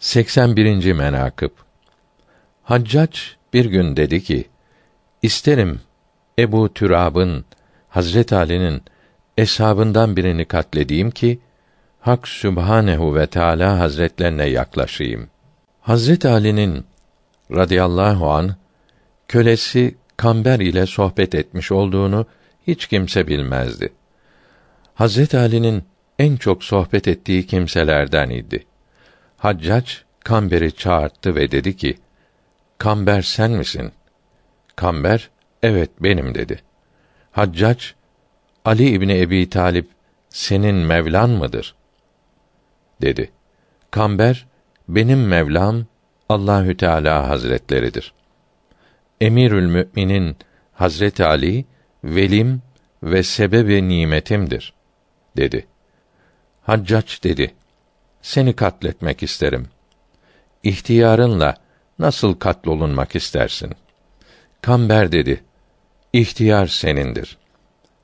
81. menakıb Haccac bir gün dedi ki: İsterim Ebu Türab'ın Hazret Ali'nin eshabından birini katledeyim ki Hak Sübhanehu ve Teala Hazretlerine yaklaşayım. Hazret Ali'nin radıyallahu an kölesi Kamber ile sohbet etmiş olduğunu hiç kimse bilmezdi. Hazret Ali'nin en çok sohbet ettiği kimselerden idi. Haccac Kamber'i çağırttı ve dedi ki: Kamber sen misin? Kamber, evet benim dedi. Haccac, Ali İbni Ebi Talip senin Mevlan mıdır? dedi. Kamber, benim Mevlam Allahü Teala Hazretleridir. Emirül Müminin Hazret Ali velim ve sebebi nimetimdir dedi. Haccac dedi: Seni katletmek isterim. İhtiyarınla nasıl katlolunmak istersin? Kamber dedi: İhtiyar senindir.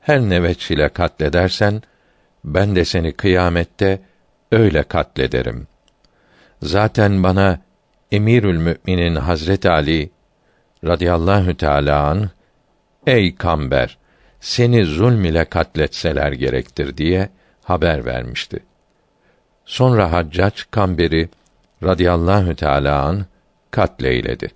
Her neveç ile katledersen ben de seni kıyamette öyle katlederim. Zaten bana Emirül Müminin Hazret Ali radıyallahu teâlâ an, ey Kamber, seni zulm ile katletseler gerektir diye haber vermişti. Sonra Haccac Kamber'i radıyallahu teâlâ an katleyledi.